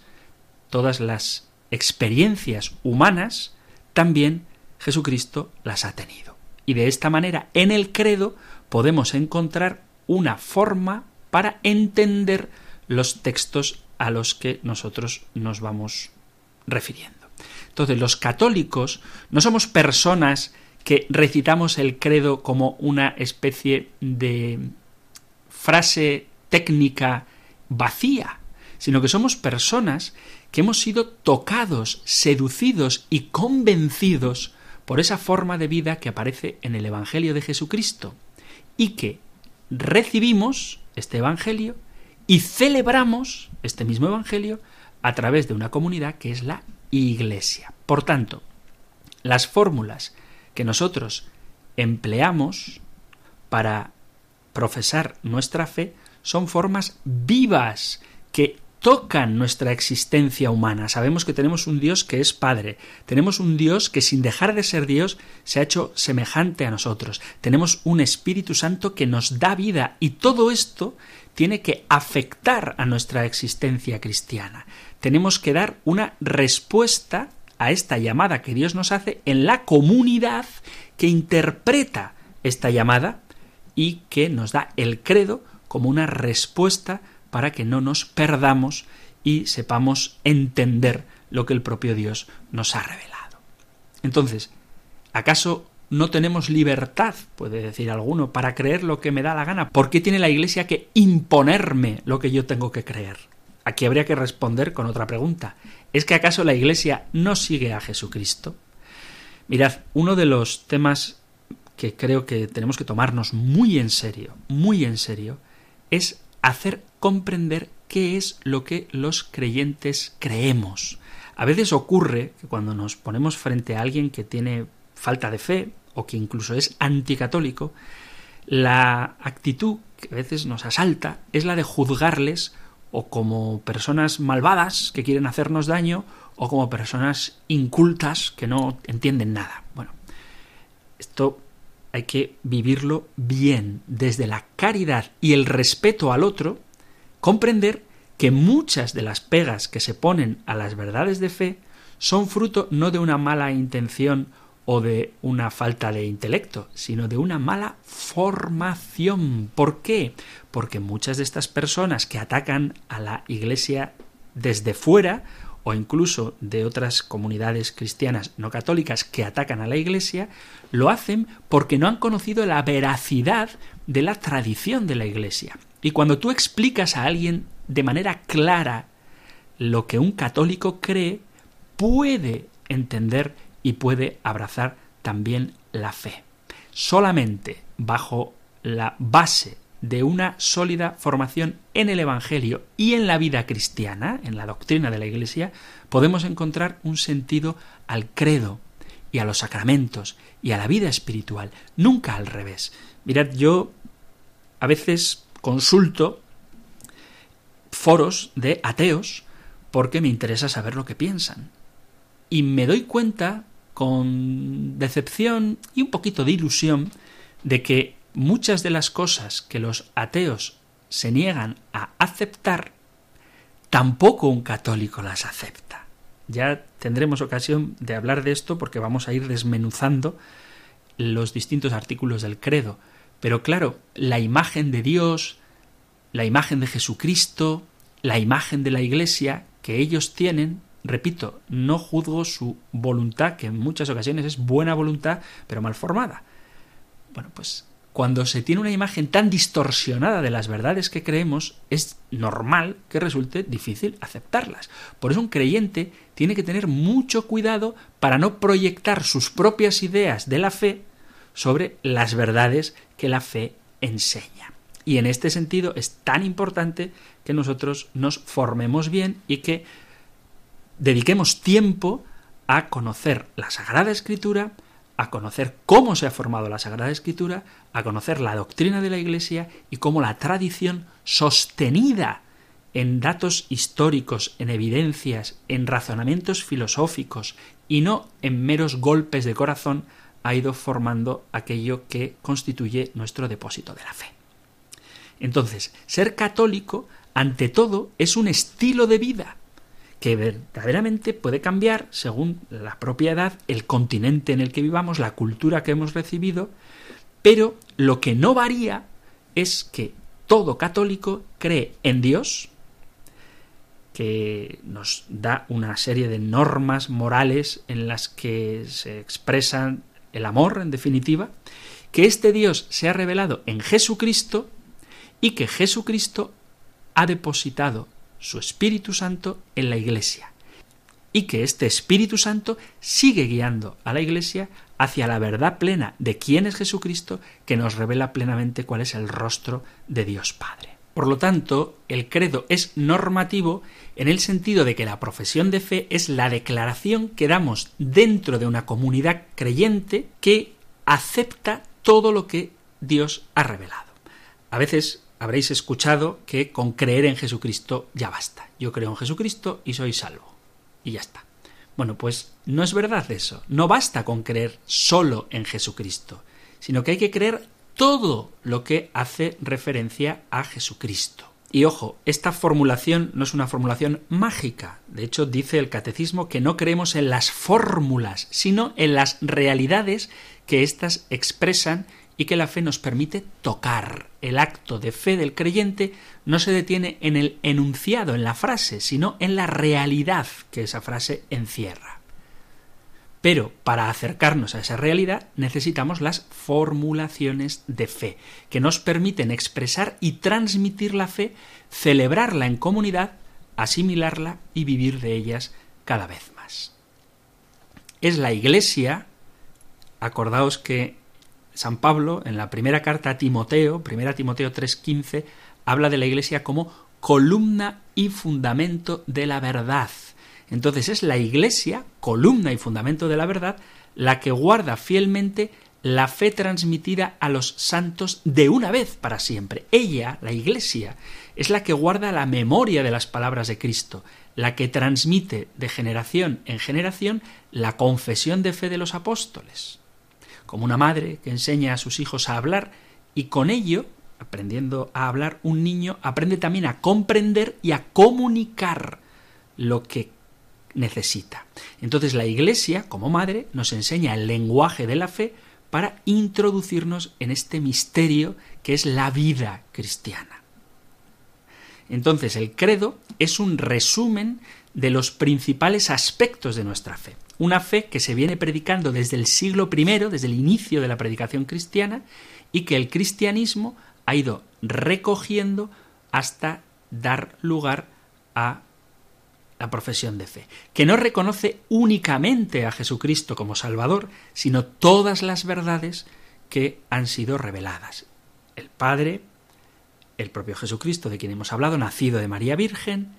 todas las experiencias humanas, también Jesucristo las ha tenido. Y de esta manera, en el credo, podemos encontrar una forma para entender los textos a los que nosotros nos vamos refiriendo. Entonces, los católicos no somos personas que recitamos el credo como una especie de frase técnica vacía, sino que somos personas que hemos sido tocados, seducidos y convencidos por esa forma de vida que aparece en el Evangelio de Jesucristo y que recibimos este Evangelio y celebramos este mismo Evangelio a través de una comunidad que es la Iglesia. Por tanto, las fórmulas que nosotros empleamos para profesar nuestra fe son formas vivas que tocan nuestra existencia humana. Sabemos que tenemos un Dios que es Padre, tenemos un Dios que sin dejar de ser Dios se ha hecho semejante a nosotros, tenemos un Espíritu Santo que nos da vida y todo esto tiene que afectar a nuestra existencia cristiana. Tenemos que dar una respuesta a esta llamada que Dios nos hace en la comunidad que interpreta esta llamada y que nos da el credo como una respuesta para que no nos perdamos y sepamos entender lo que el propio Dios nos ha revelado. Entonces, ¿acaso no tenemos libertad, puede decir alguno, para creer lo que me da la gana? ¿Por qué tiene la Iglesia que imponerme lo que yo tengo que creer? Aquí habría que responder con otra pregunta. ¿Es que acaso la Iglesia no sigue a Jesucristo? Mirad, uno de los temas que creo que tenemos que tomarnos muy en serio, muy en serio, es hacer comprender qué es lo que los creyentes creemos. A veces ocurre que cuando nos ponemos frente a alguien que tiene falta de fe o que incluso es anticatólico, la actitud que a veces nos asalta es la de juzgarles o como personas malvadas que quieren hacernos daño, o como personas incultas que no entienden nada. Bueno, esto hay que vivirlo bien, desde la caridad y el respeto al otro, comprender que muchas de las pegas que se ponen a las verdades de fe son fruto no de una mala intención o de una falta de intelecto, sino de una mala formación. ¿Por qué? Porque muchas de estas personas que atacan a la Iglesia desde fuera, o incluso de otras comunidades cristianas no católicas que atacan a la Iglesia, lo hacen porque no han conocido la veracidad de la tradición de la Iglesia. Y cuando tú explicas a alguien de manera clara lo que un católico cree, puede entender y puede abrazar también la fe. Solamente bajo la base de una sólida formación en el Evangelio y en la vida cristiana, en la doctrina de la Iglesia, podemos encontrar un sentido al credo y a los sacramentos y a la vida espiritual, nunca al revés. Mirad, yo a veces consulto foros de ateos porque me interesa saber lo que piensan. Y me doy cuenta, con decepción y un poquito de ilusión, de que muchas de las cosas que los ateos se niegan a aceptar, tampoco un católico las acepta. Ya tendremos ocasión de hablar de esto porque vamos a ir desmenuzando los distintos artículos del credo. Pero claro, la imagen de Dios, la imagen de Jesucristo, la imagen de la Iglesia que ellos tienen, repito, no juzgo su voluntad, que en muchas ocasiones es buena voluntad, pero mal formada. Bueno, pues cuando se tiene una imagen tan distorsionada de las verdades que creemos, es normal que resulte difícil aceptarlas. Por eso un creyente tiene que tener mucho cuidado para no proyectar sus propias ideas de la fe sobre las verdades que la fe enseña. Y en este sentido es tan importante que nosotros nos formemos bien y que dediquemos tiempo a conocer la Sagrada Escritura, a conocer cómo se ha formado la Sagrada Escritura, a conocer la doctrina de la Iglesia y cómo la tradición sostenida en datos históricos, en evidencias, en razonamientos filosóficos y no en meros golpes de corazón, ha ido formando aquello que constituye nuestro depósito de la fe. Entonces, ser católico, ante todo, es un estilo de vida, que verdaderamente puede cambiar según la propia edad, el continente en el que vivamos, la cultura que hemos recibido, pero lo que no varía es que todo católico cree en Dios, que nos da una serie de normas morales en las que se expresan el amor, en definitiva, que este Dios se ha revelado en Jesucristo y que Jesucristo ha depositado su Espíritu Santo en la Iglesia y que este Espíritu Santo sigue guiando a la Iglesia hacia la verdad plena de quién es Jesucristo, que nos revela plenamente cuál es el rostro de Dios Padre. Por lo tanto, el credo es normativo en el sentido de que la profesión de fe es la declaración que damos dentro de una comunidad creyente que acepta todo lo que Dios ha revelado. A veces habréis escuchado que con creer en Jesucristo ya basta. Yo creo en Jesucristo y soy salvo. Y ya está. Bueno, pues no es verdad eso. No basta con creer solo en Jesucristo, sino que hay que creer todo lo que hace referencia a Jesucristo. Y ojo, esta formulación no es una formulación mágica. De hecho, dice el catecismo que no creemos en las fórmulas, sino en las realidades que éstas expresan y que la fe nos permite tocar. El acto de fe del creyente no se detiene en el enunciado, en la frase, sino en la realidad que esa frase encierra. Pero para acercarnos a esa realidad necesitamos las formulaciones de fe, que nos permiten expresar y transmitir la fe, celebrarla en comunidad, asimilarla y vivir de ellas cada vez más. Es la Iglesia, acordaos que San Pablo, en la primera carta a Timoteo, primera Timoteo 3:15, habla de la Iglesia como columna y fundamento de la verdad. Entonces es la Iglesia, columna y fundamento de la verdad, la que guarda fielmente la fe transmitida a los santos de una vez para siempre. Ella, la Iglesia, es la que guarda la memoria de las palabras de Cristo, la que transmite de generación en generación la confesión de fe de los apóstoles como una madre que enseña a sus hijos a hablar y con ello aprendiendo a hablar, un niño aprende también a comprender y a comunicar lo que necesita. Entonces la Iglesia, como madre, nos enseña el lenguaje de la fe para introducirnos en este misterio que es la vida cristiana. Entonces el credo es un resumen de los principales aspectos de nuestra fe. Una fe que se viene predicando desde el siglo I, desde el inicio de la predicación cristiana, y que el cristianismo ha ido recogiendo hasta dar lugar a la profesión de fe, que no reconoce únicamente a Jesucristo como Salvador, sino todas las verdades que han sido reveladas. El Padre, el propio Jesucristo de quien hemos hablado, nacido de María Virgen,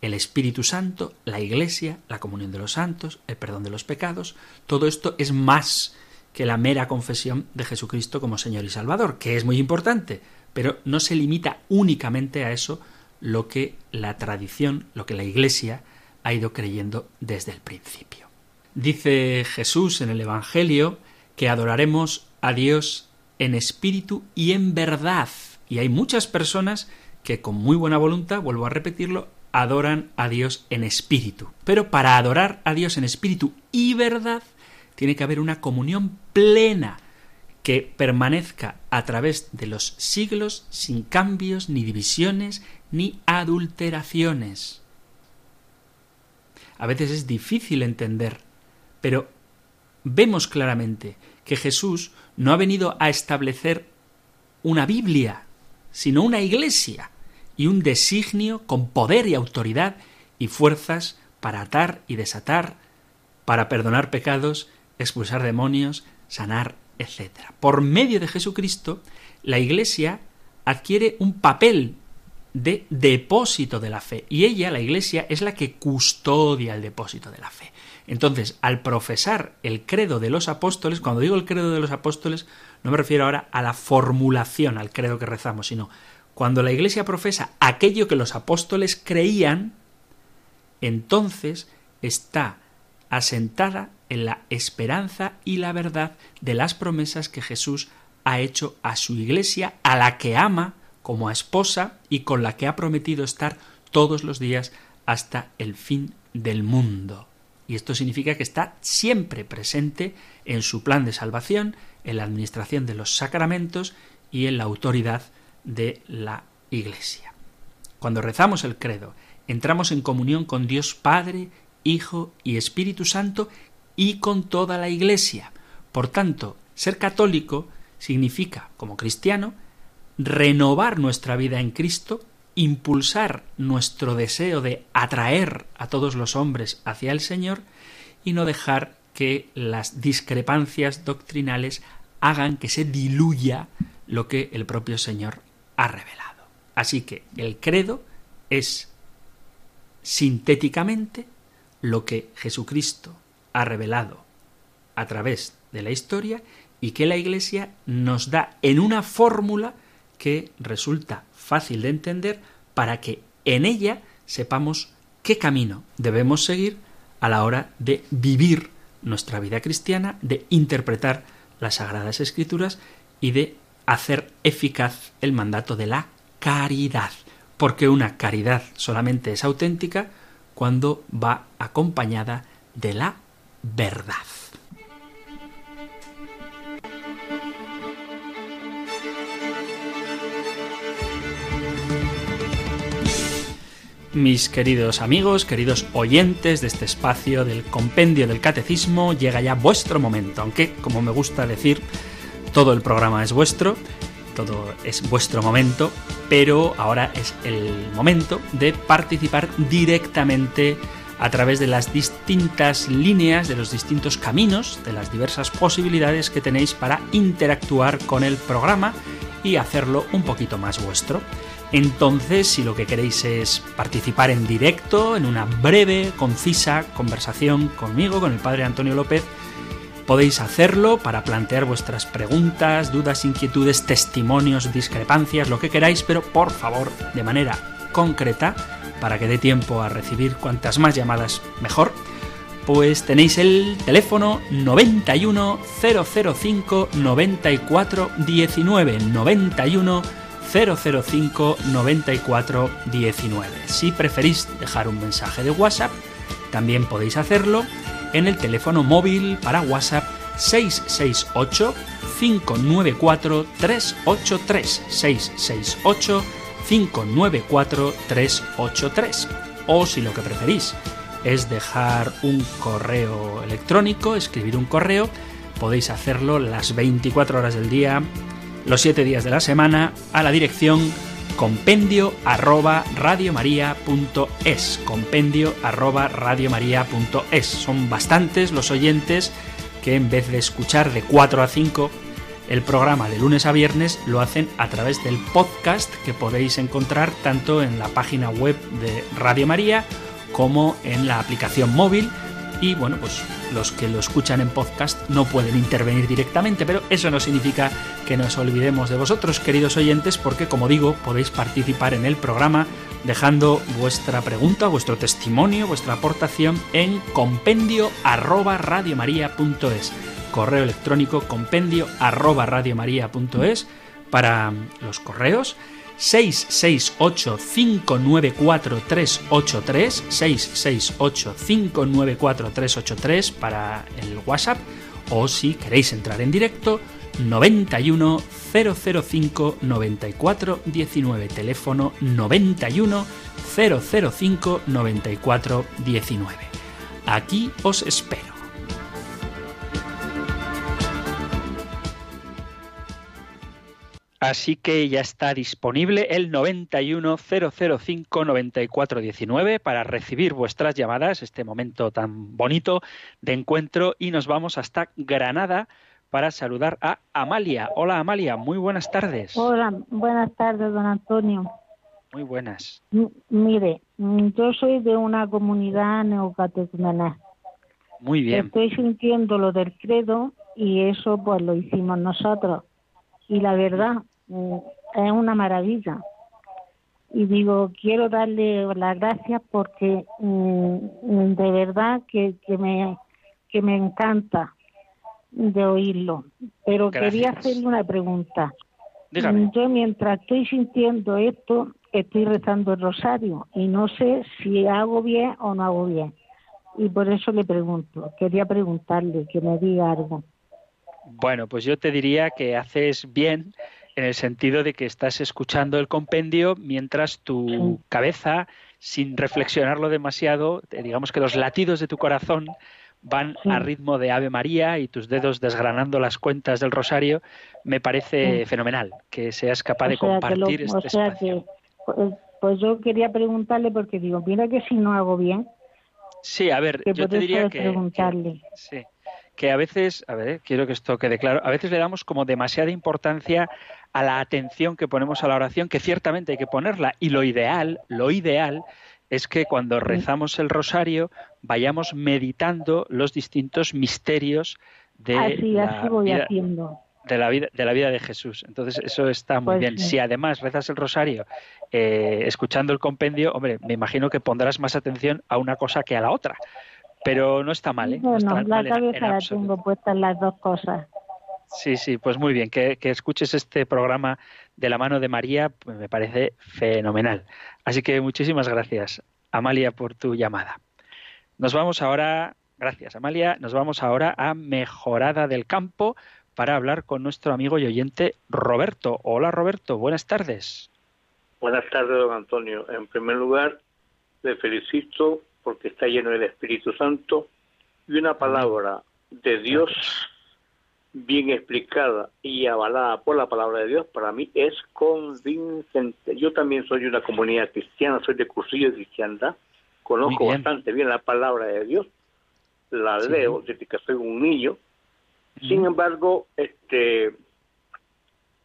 el Espíritu Santo, la Iglesia, la comunión de los santos, el perdón de los pecados, todo esto es más que la mera confesión de Jesucristo como Señor y Salvador, que es muy importante, pero no se limita únicamente a eso lo que la tradición, lo que la Iglesia ha ido creyendo desde el principio. Dice Jesús en el Evangelio que adoraremos a Dios en espíritu y en verdad. Y hay muchas personas que con muy buena voluntad, vuelvo a repetirlo, adoran a Dios en espíritu. Pero para adorar a Dios en espíritu y verdad, tiene que haber una comunión plena que permanezca a través de los siglos sin cambios, ni divisiones, ni adulteraciones. A veces es difícil entender, pero vemos claramente que Jesús no ha venido a establecer una Biblia, sino una iglesia y un designio con poder y autoridad y fuerzas para atar y desatar, para perdonar pecados, expulsar demonios, sanar, etc. Por medio de Jesucristo, la Iglesia adquiere un papel de depósito de la fe. Y ella, la Iglesia, es la que custodia el depósito de la fe. Entonces, al profesar el credo de los apóstoles, cuando digo el credo de los apóstoles, no me refiero ahora a la formulación, al credo que rezamos, sino cuando la Iglesia profesa aquello que los apóstoles creían, entonces está asentada en la esperanza y la verdad de las promesas que Jesús ha hecho a su Iglesia, a la que ama como a esposa y con la que ha prometido estar todos los días hasta el fin del mundo. Y esto significa que está siempre presente en su plan de salvación, en la administración de los sacramentos y en la autoridad de la Iglesia. Cuando rezamos el credo, entramos en comunión con Dios Padre, Hijo y Espíritu Santo y con toda la Iglesia. Por tanto, ser católico significa, como cristiano, renovar nuestra vida en Cristo, impulsar nuestro deseo de atraer a todos los hombres hacia el Señor y no dejar que las discrepancias doctrinales hagan que se diluya lo que el propio Señor ha revelado. Así que el credo es sintéticamente lo que Jesucristo ha revelado a través de la historia y que la Iglesia nos da en una fórmula que resulta fácil de entender para que en ella sepamos qué camino debemos seguir a la hora de vivir nuestra vida cristiana, de interpretar las sagradas escrituras y de hacer eficaz el mandato de la caridad, porque una caridad solamente es auténtica cuando va acompañada de la verdad. Mis queridos amigos, queridos oyentes de este espacio del compendio del catecismo, llega ya vuestro momento, aunque, como me gusta decir, todo el programa es vuestro, todo es vuestro momento, pero ahora es el momento de participar directamente a través de las distintas líneas, de los distintos caminos, de las diversas posibilidades que tenéis para interactuar con el programa y hacerlo un poquito más vuestro. Entonces, si lo que queréis es participar en directo, en una breve, concisa conversación conmigo, con el padre Antonio López, podéis hacerlo para plantear vuestras preguntas, dudas, inquietudes, testimonios, discrepancias, lo que queráis, pero por favor, de manera concreta, para que dé tiempo a recibir cuantas más llamadas mejor, pues tenéis el teléfono 91 005 94 19 91 005 94 19. Si preferís dejar un mensaje de WhatsApp, también podéis hacerlo en el teléfono móvil para WhatsApp 668 594 383 668 594 383 o si lo que preferís es dejar un correo electrónico, escribir un correo, podéis hacerlo las 24 horas del día, los 7 días de la semana, a la dirección compendio arroba radiomaria.es. Compendio arroba radiomaria.es. Son bastantes los oyentes que en vez de escuchar de 4 a 5 el programa de lunes a viernes lo hacen a través del podcast que podéis encontrar tanto en la página web de Radio María como en la aplicación móvil y bueno, pues los que lo escuchan en podcast no pueden intervenir directamente, pero eso no significa que nos olvidemos de vosotros, queridos oyentes, porque como digo, podéis participar en el programa dejando vuestra pregunta, vuestro testimonio, vuestra aportación en compendio arroba correo electrónico compendio arroba para los correos 668 594 383 668 594 383 para el WhatsApp o si queréis entrar en directo 91 005 94 19 teléfono 91 005 94 19 aquí os espero. Así que ya está disponible el 910059419 para recibir vuestras llamadas, este momento tan bonito de encuentro y nos vamos hasta Granada para saludar a Amalia. Hola Amalia, muy buenas tardes. Hola, buenas tardes, don Antonio. Muy buenas. mire, mm, yo soy de una comunidad neocatecumenal. Muy bien. Estoy sintiendo lo del credo y eso pues lo hicimos nosotros. Y la verdad, es una maravilla. Y digo, quiero darle las gracias porque mm, de verdad que, que, me, que me encanta de oírlo. Pero quería hacerle una pregunta. Yo mientras estoy sintiendo esto, estoy rezando el rosario y no sé si hago bien o no hago bien. Y por eso le pregunto, quería preguntarle que me diga algo. Bueno, pues yo te diría que haces bien en el sentido de que estás escuchando el compendio mientras tu cabeza, sin reflexionarlo demasiado, digamos que los latidos de tu corazón van a ritmo de Ave María y tus dedos desgranando las cuentas del rosario, me parece fenomenal que seas capaz de compartir este espacio. Pues, pues, yo quería preguntarle porque digo, mira que si no hago bien. Sí, a ver, yo te diría que, preguntarle. sí, que a veces, a ver, quiero que esto quede claro, a veces le damos como demasiada importancia a la atención que ponemos a la oración, que ciertamente hay que ponerla. Y lo ideal, lo ideal es que cuando rezamos el rosario vayamos meditando los distintos misterios de la vida, de la vida de la vida de Jesús. Entonces eso está muy pues bien. Si además rezas el rosario eh, escuchando el compendio, hombre, me imagino que pondrás más atención a una cosa que a la otra. Pero no está mal, ¿eh? No, la cabeza la tengo puesta en las dos cosas. Sí, sí, pues muy bien. Que, escuches este programa de la mano de María pues me parece fenomenal. Así que muchísimas gracias, Amalia, por tu llamada. Nos vamos ahora, gracias Amalia, nos vamos ahora a Mejorada del Campo para hablar con nuestro amigo y oyente Roberto. Hola Roberto, buenas tardes. Buenas tardes, don Antonio. En primer lugar, le felicito porque está lleno del Espíritu Santo y una palabra de Dios bien explicada y avalada por la palabra de Dios, para mí es convincente. Yo también soy de una comunidad cristiana, soy de cursillo de cristiandad, conozco bastante bien la palabra de Dios, la leo desde que soy un niño. Sin embargo, este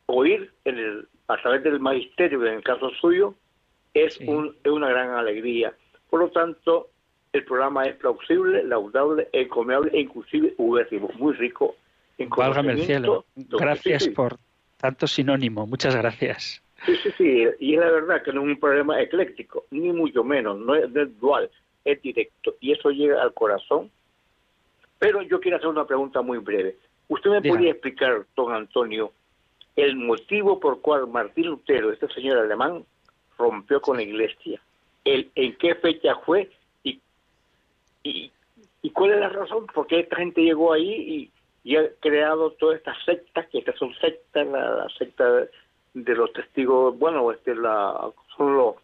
oír en el, a través del magisterio, en el caso suyo, es, un, es una gran alegría. Por lo tanto, el programa es plausible, laudable, encomiable e inclusive muy rico Válgame el cielo. Gracias por tanto sinónimo. Muchas gracias. Sí, sí, sí. Y es la verdad que no es un problema ecléctico, ni mucho menos. No es, dual, es directo. Y eso llega al corazón. Pero yo quiero hacer una pregunta muy breve. ¿Usted me podría explicar, don Antonio, el motivo por cual Martín Lutero, este señor alemán, rompió con la iglesia. El, ¿En qué fecha fue? Y, y, y cuál es la razón? ¿Por qué esta gente llegó ahí y, ha creado todas estas sectas, que estas son sectas, la, la secta de los testigos, bueno, este, la, son los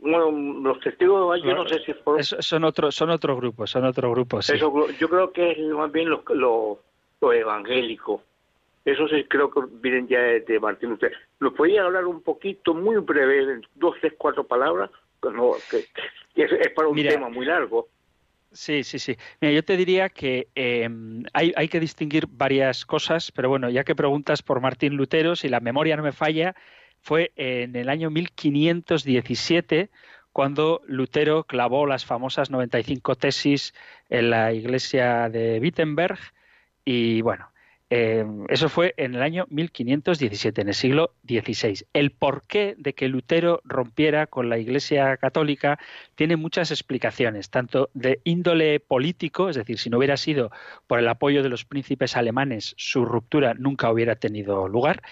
bueno, los testigos yo no sé si por... son otros son otros grupos son otros grupos sí. Eso, yo creo que es más bien los lo, lo evangélicos eso sí creo que vienen ya de, Martín Lutero. ¿Nos podía hablar un poquito, muy breve, dos, tres, cuatro palabras? No, que, que es, para un tema muy largo. Sí, sí, sí. Mira, yo te diría que hay, hay, que distinguir varias cosas, pero bueno, ya que preguntas por Martín Lutero, si la memoria no me falla, fue en el año 1517 cuando Lutero clavó las famosas 95 tesis en la iglesia de Wittenberg y bueno, eh, eso fue en el año 1517, en el siglo XVI. El porqué de que Lutero rompiera con la Iglesia Católica tiene muchas explicaciones, tanto de índole político, es decir, si no hubiera sido por el apoyo de los príncipes alemanes, su ruptura nunca hubiera tenido lugar,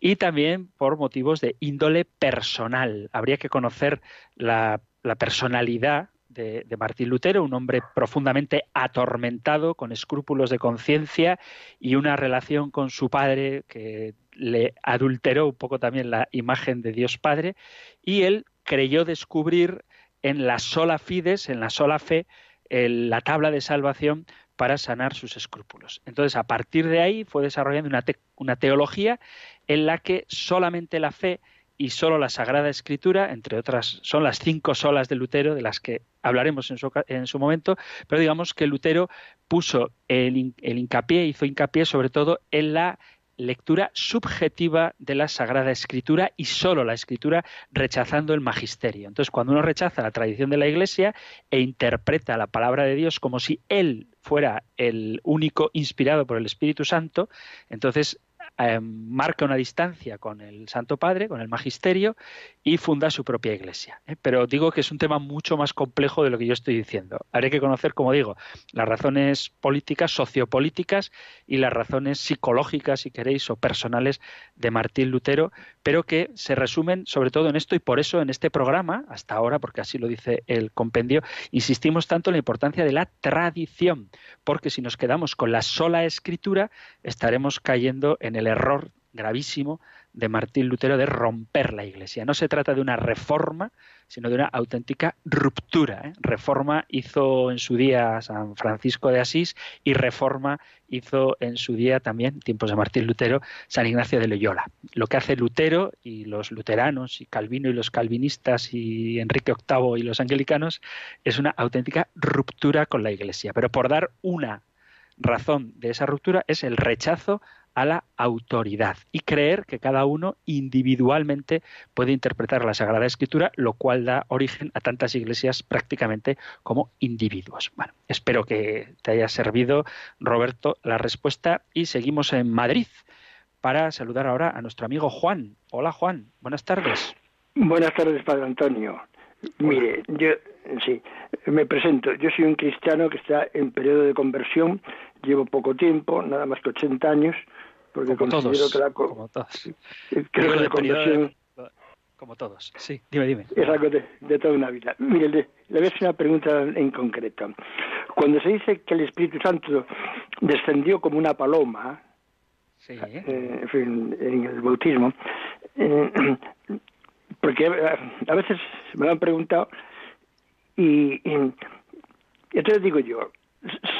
y también por motivos de índole personal. Habría que conocer la, la personalidad de, Martín Lutero, un hombre profundamente atormentado, con escrúpulos de conciencia y una relación con su padre que le adulteró un poco también la imagen de Dios Padre, y él creyó descubrir en la sola fides, en la sola fe, la tabla de salvación para sanar sus escrúpulos. Entonces, a partir de ahí fue desarrollando una, una teología en la que solamente la fe y solo la Sagrada Escritura, entre otras, son las cinco solas de Lutero, de las que hablaremos en su, en su momento, pero digamos que Lutero puso el, el hincapié, hizo hincapié sobre todo en la lectura subjetiva de la Sagrada Escritura y solo la Escritura rechazando el magisterio. Entonces, cuando uno rechaza la tradición de la Iglesia e interpreta la palabra de Dios como si Él fuera el único inspirado por el Espíritu Santo, entonces eh, marca una distancia con el Santo Padre, con el Magisterio, y funda su propia iglesia. ¿eh? Pero digo que es un tema mucho más complejo de lo que yo estoy diciendo. Habría que conocer, como digo, las razones políticas, sociopolíticas y las razones psicológicas, si queréis, o personales de Martín Lutero, pero que se resumen sobre todo en esto y por eso en este programa, hasta ahora, porque así lo dice el compendio, insistimos tanto en la importancia de la tradición, porque si nos quedamos con la sola escritura, estaremos cayendo en el error gravísimo de Martín Lutero de romper la Iglesia. No se trata de una reforma, sino de una auténtica ruptura. ¿eh? Reforma hizo en su día San Francisco de Asís y reforma hizo en su día también, tiempos de Martín Lutero, San Ignacio de Loyola. Lo que hace Lutero y los luteranos y Calvino y los calvinistas y Enrique VIII y los anglicanos es una auténtica ruptura con la Iglesia. Pero por dar una razón de esa ruptura es el rechazo a la autoridad y creer que cada uno individualmente puede interpretar la Sagrada Escritura, lo cual da origen a tantas iglesias prácticamente como individuos. Bueno, espero que te haya servido, Roberto, la respuesta y seguimos en Madrid para saludar ahora a nuestro amigo Juan. Hola Juan, buenas tardes. Buenas tardes, Padre Antonio. Mire, yo sí, me presento. Yo soy un cristiano que está en periodo de conversión, llevo poco tiempo, nada más que 80 años, porque como todos, que la, como todos. creo que la conversión como todos. Sí, dime, dime. es algo de, de toda una vida. Mire, le, le voy a hacer una pregunta en concreto. Cuando se dice que el Espíritu Santo descendió como una paloma, Sí. eh, en fin, en el bautismo, eh, porque eh, a veces me lo han preguntado y, y entonces digo yo,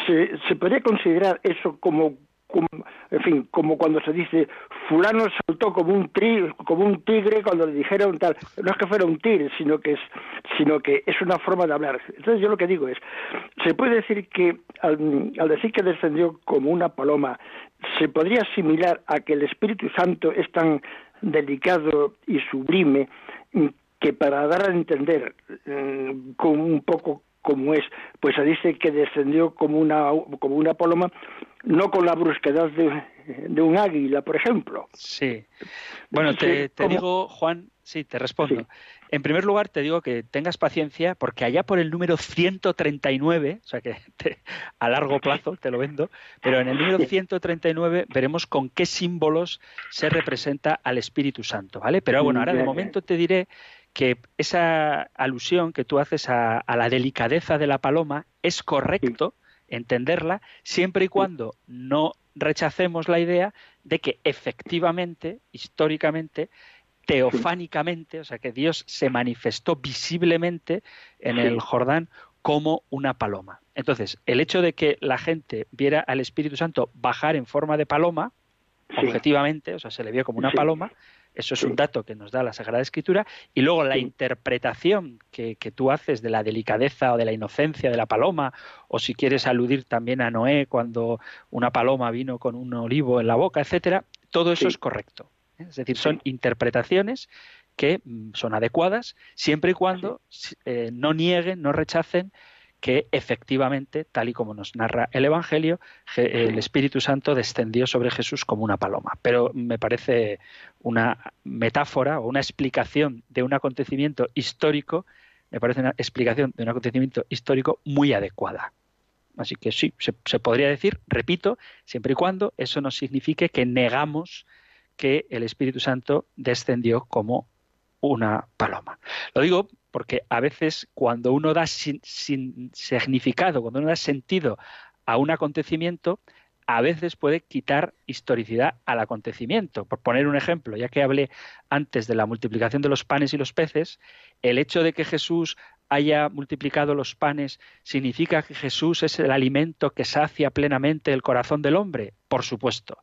¿se, ¿se podría considerar eso como, como, en fin, como cuando se dice fulano saltó como un tri, como un tigre cuando le dijeron tal, no es que fuera un tigre, sino que es sino que es una forma de hablar. Entonces yo lo que digo es, se puede decir que al, decir que descendió como una paloma, se podría asimilar a que el Espíritu Santo es tan delicado y sublime que para dar a entender con un poco como es, pues se dice que descendió como una como una paloma, no con la brusquedad de, de un águila, por ejemplo. Sí. Bueno, te, te digo, Juan, sí, te respondo. Sí. En primer lugar, te digo que tengas paciencia porque allá por el número 139, o sea que a largo plazo te lo vendo, pero en el número 139 veremos con qué símbolos se representa al Espíritu Santo, ¿vale? Pero bueno, ahora de momento te diré que esa alusión que tú haces a, la delicadeza de la paloma es correcto entenderla siempre y cuando no rechacemos la idea de que efectivamente, históricamente, teofánicamente, o sea, que Dios se manifestó visiblemente en el Jordán como una paloma. Entonces, el hecho de que la gente viera al Espíritu Santo bajar en forma de paloma, objetivamente, o sea, se le vio como una paloma, eso es un dato que nos da la Sagrada Escritura. Y luego la interpretación que, que, tú haces de la delicadeza o de la inocencia de la paloma, o si quieres aludir también a Noé cuando una paloma vino con un olivo en la boca, etcétera, todo eso es correcto. Es decir, son interpretaciones que mm, son adecuadas siempre y cuando eh, no nieguen, no rechacen que efectivamente, tal y como nos narra el Evangelio, el Espíritu Santo descendió sobre Jesús como una paloma. Pero me parece una metáfora o una explicación de un acontecimiento histórico, me parece una explicación de un acontecimiento histórico muy adecuada. Así que sí, se, se podría decir, repito, siempre y cuando eso no signifique que negamos que el Espíritu Santo descendió como una paloma. Lo digo porque a veces cuando uno da sin, significado, cuando uno da sentido a un acontecimiento, a veces puede quitar historicidad al acontecimiento. Por poner un ejemplo, ya que hablé antes de la multiplicación de los panes y los peces, el hecho de que Jesús haya multiplicado los panes significa que Jesús es el alimento que sacia plenamente el corazón del hombre. Por supuesto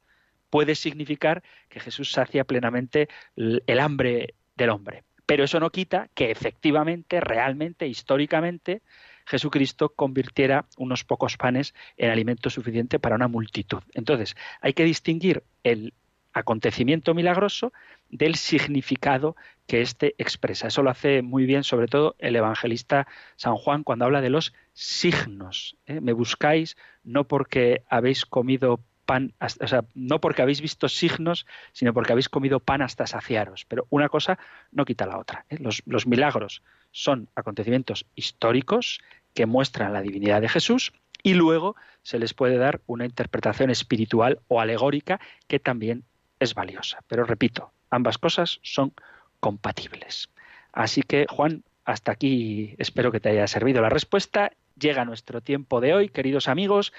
puede significar que Jesús sacia plenamente el hambre del hombre. Pero eso no quita que efectivamente, realmente, históricamente, Jesucristo convirtiera unos pocos panes en alimento suficiente para una multitud. Entonces, hay que distinguir el acontecimiento milagroso del significado que éste expresa. Eso lo hace muy bien, sobre todo, el evangelista San Juan cuando habla de los signos. ¿eh? Me buscáis no porque habéis comido no porque habéis visto signos, sino porque habéis comido pan hasta saciaros. Pero una cosa no quita la otra. ¿eh? Los, los milagros son acontecimientos históricos que muestran la divinidad de Jesús y luego se les puede dar una interpretación espiritual o alegórica que también es valiosa. Pero repito, ambas cosas son compatibles. Así que, Juan, hasta aquí espero que te haya servido la respuesta. Llega nuestro tiempo de hoy, queridos amigos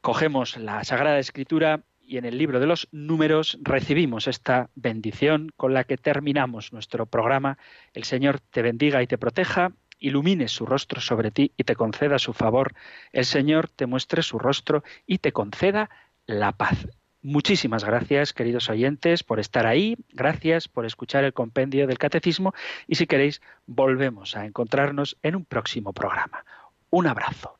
cogemos la Sagrada Escritura y en el libro de los números recibimos esta bendición con la que terminamos nuestro programa. El Señor te bendiga y te proteja, ilumine su rostro sobre ti y te conceda su favor. El Señor te muestre su rostro y te conceda la paz. Muchísimas gracias, queridos oyentes, por estar ahí. Gracias por escuchar el compendio del Catecismo y si queréis, volvemos a encontrarnos en un próximo programa. Un abrazo.